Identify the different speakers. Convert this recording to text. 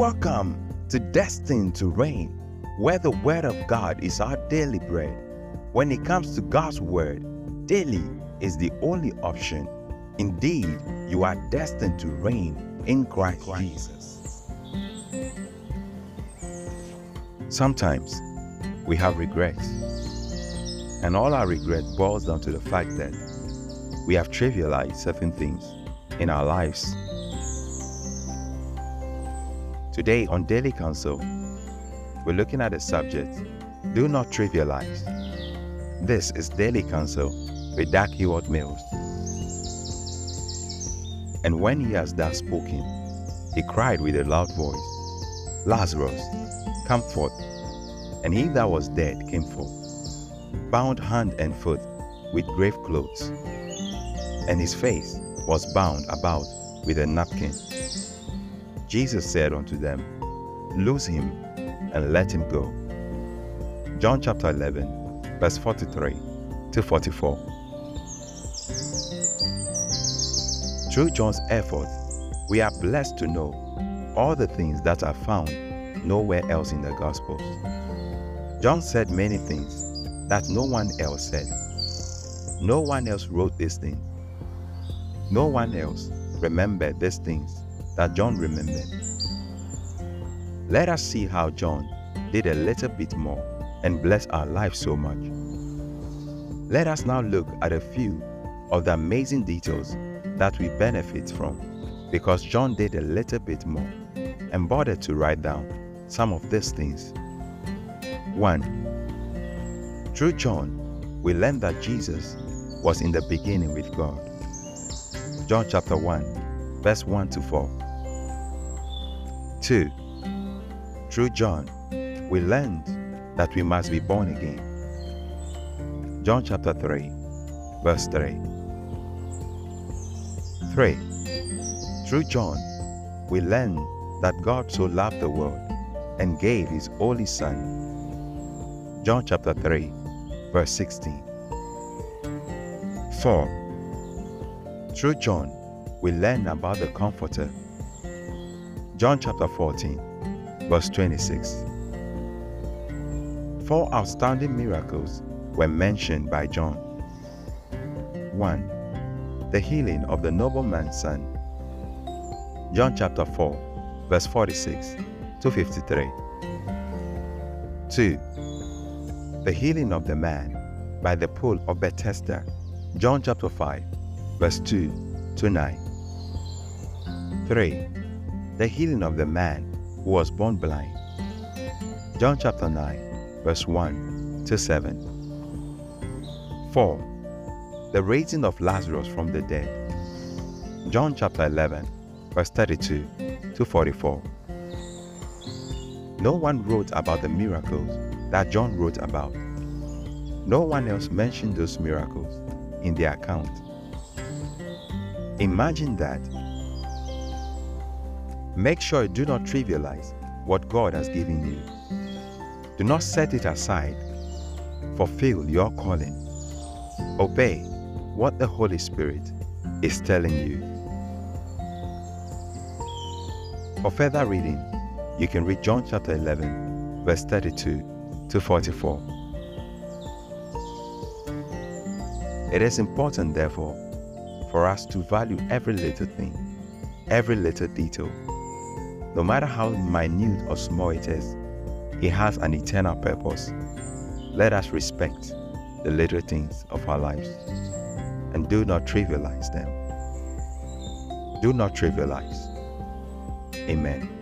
Speaker 1: Welcome to Destined to Reign, where the Word of God is our daily bread. When it comes to God's Word, daily is the only option. Indeed, you are destined to reign in Christ Jesus. Sometimes we have regrets, and all our regret boils down to the fact that we have trivialized certain things in our lives Today on Daily Counsel, we're looking at the subject Do Not Trivialize. This is Daily Counsel with Dag Heward-Mills. And when he has thus spoken, he cried with a loud voice, Lazarus, come forth. And he that was dead came forth, bound hand and foot with grave clothes, and his face was bound about with a napkin. Jesus said unto them, Loose him and let him go. John chapter 11, verse 43 to 44. Through John's effort, we are blessed to know all the things that are found nowhere else in the Gospels. John said many things that no one else said. No one else wrote these things. No one else remembered these things that John remembered. Let us see how John did a little bit more and bless our lives so much. Let us now look at a few of the amazing details that we benefit from because John did a little bit more and bothered to write down some of these things. 1. Through John, we learn that Jesus was in the beginning with God. John chapter 1, verse 1 to 4. 2. Through John, we learned that we must be born again. John chapter 3, verse 3. 3. Through John, we learn that God so loved the world and gave his only Son. John chapter 3, verse 16. 4. Through John, we learn about the Comforter John chapter 14, verse 26. Four outstanding miracles were mentioned by John. 1. The healing of the nobleman's son. John chapter 4, verse 46 to 53. 2. The healing of the man by the pool of Bethesda. John chapter 5, verse 2 to 9. 3 the healing of the man who was born blind. John chapter 9, verse 1 to 7. 4. The raising of Lazarus from the dead. John chapter 11, verse 32 to 44. No one wrote about the miracles that John wrote about. No one else mentioned those miracles in their account. Imagine that Make sure you do not trivialize what God has given you. Do not set it aside. Fulfill your calling. Obey what the Holy Spirit is telling you. For further reading, you can read John chapter 11, verse 32 to 44. It is important, therefore, for us to value every little thing, every little detail no matter how minute or small it is, it has an eternal purpose. Let us respect the little things of our lives and do not trivialize them. Do not trivialize. Amen.